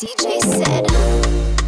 DJ said.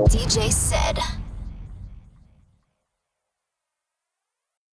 DJ said.